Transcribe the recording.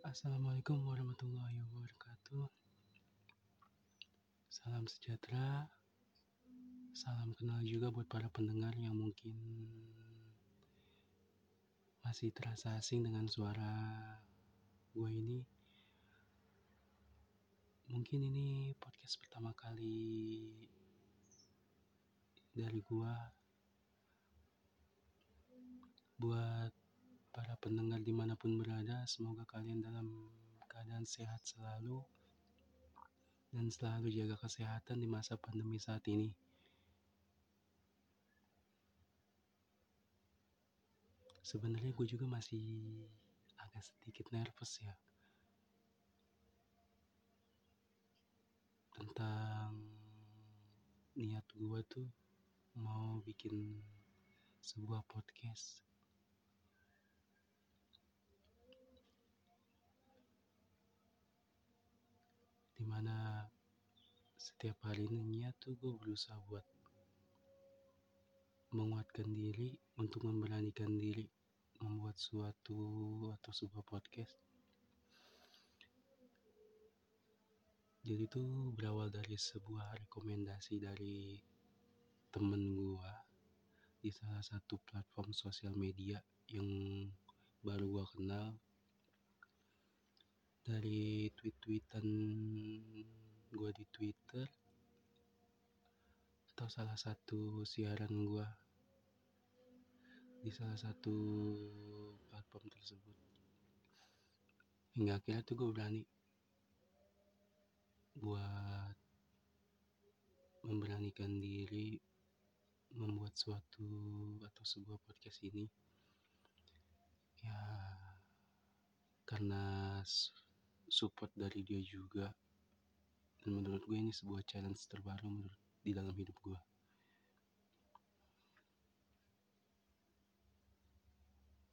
Assalamualaikum warahmatullahi wabarakatuh. Salam sejahtera. Salam kenal juga buat para pendengar yang mungkin masih terasa asing dengan suara gue ini. Mungkin ini podcast pertama kali dari gue buat para pendengar di mana pun berada. Semoga kalian dalam keadaan sehat selalu dan selalu jaga kesehatan di masa pandemi saat ini. Sebenarnya gue juga masih agak sedikit nervous ya tentang niat gue tuh mau bikin sebuah podcast di mana setiap hari niat tuh gue berusaha buat menguatkan diri untuk memberanikan diri membuat suatu atau sebuah podcast. Jadi itu berawal dari sebuah rekomendasi dari temen gua di salah satu platform sosial media yang baru gua kenal dari tweet-tweetan gua di Twitter atau salah satu siaran gua di salah satu platform tersebut. Hingga akhirnya tuh gue berani buat memberanikan diri membuat suatu atau sebuah podcast ini. Ya karena support dari dia juga. Dan menurut gue ini sebuah challenge terbaru di dalam hidup gue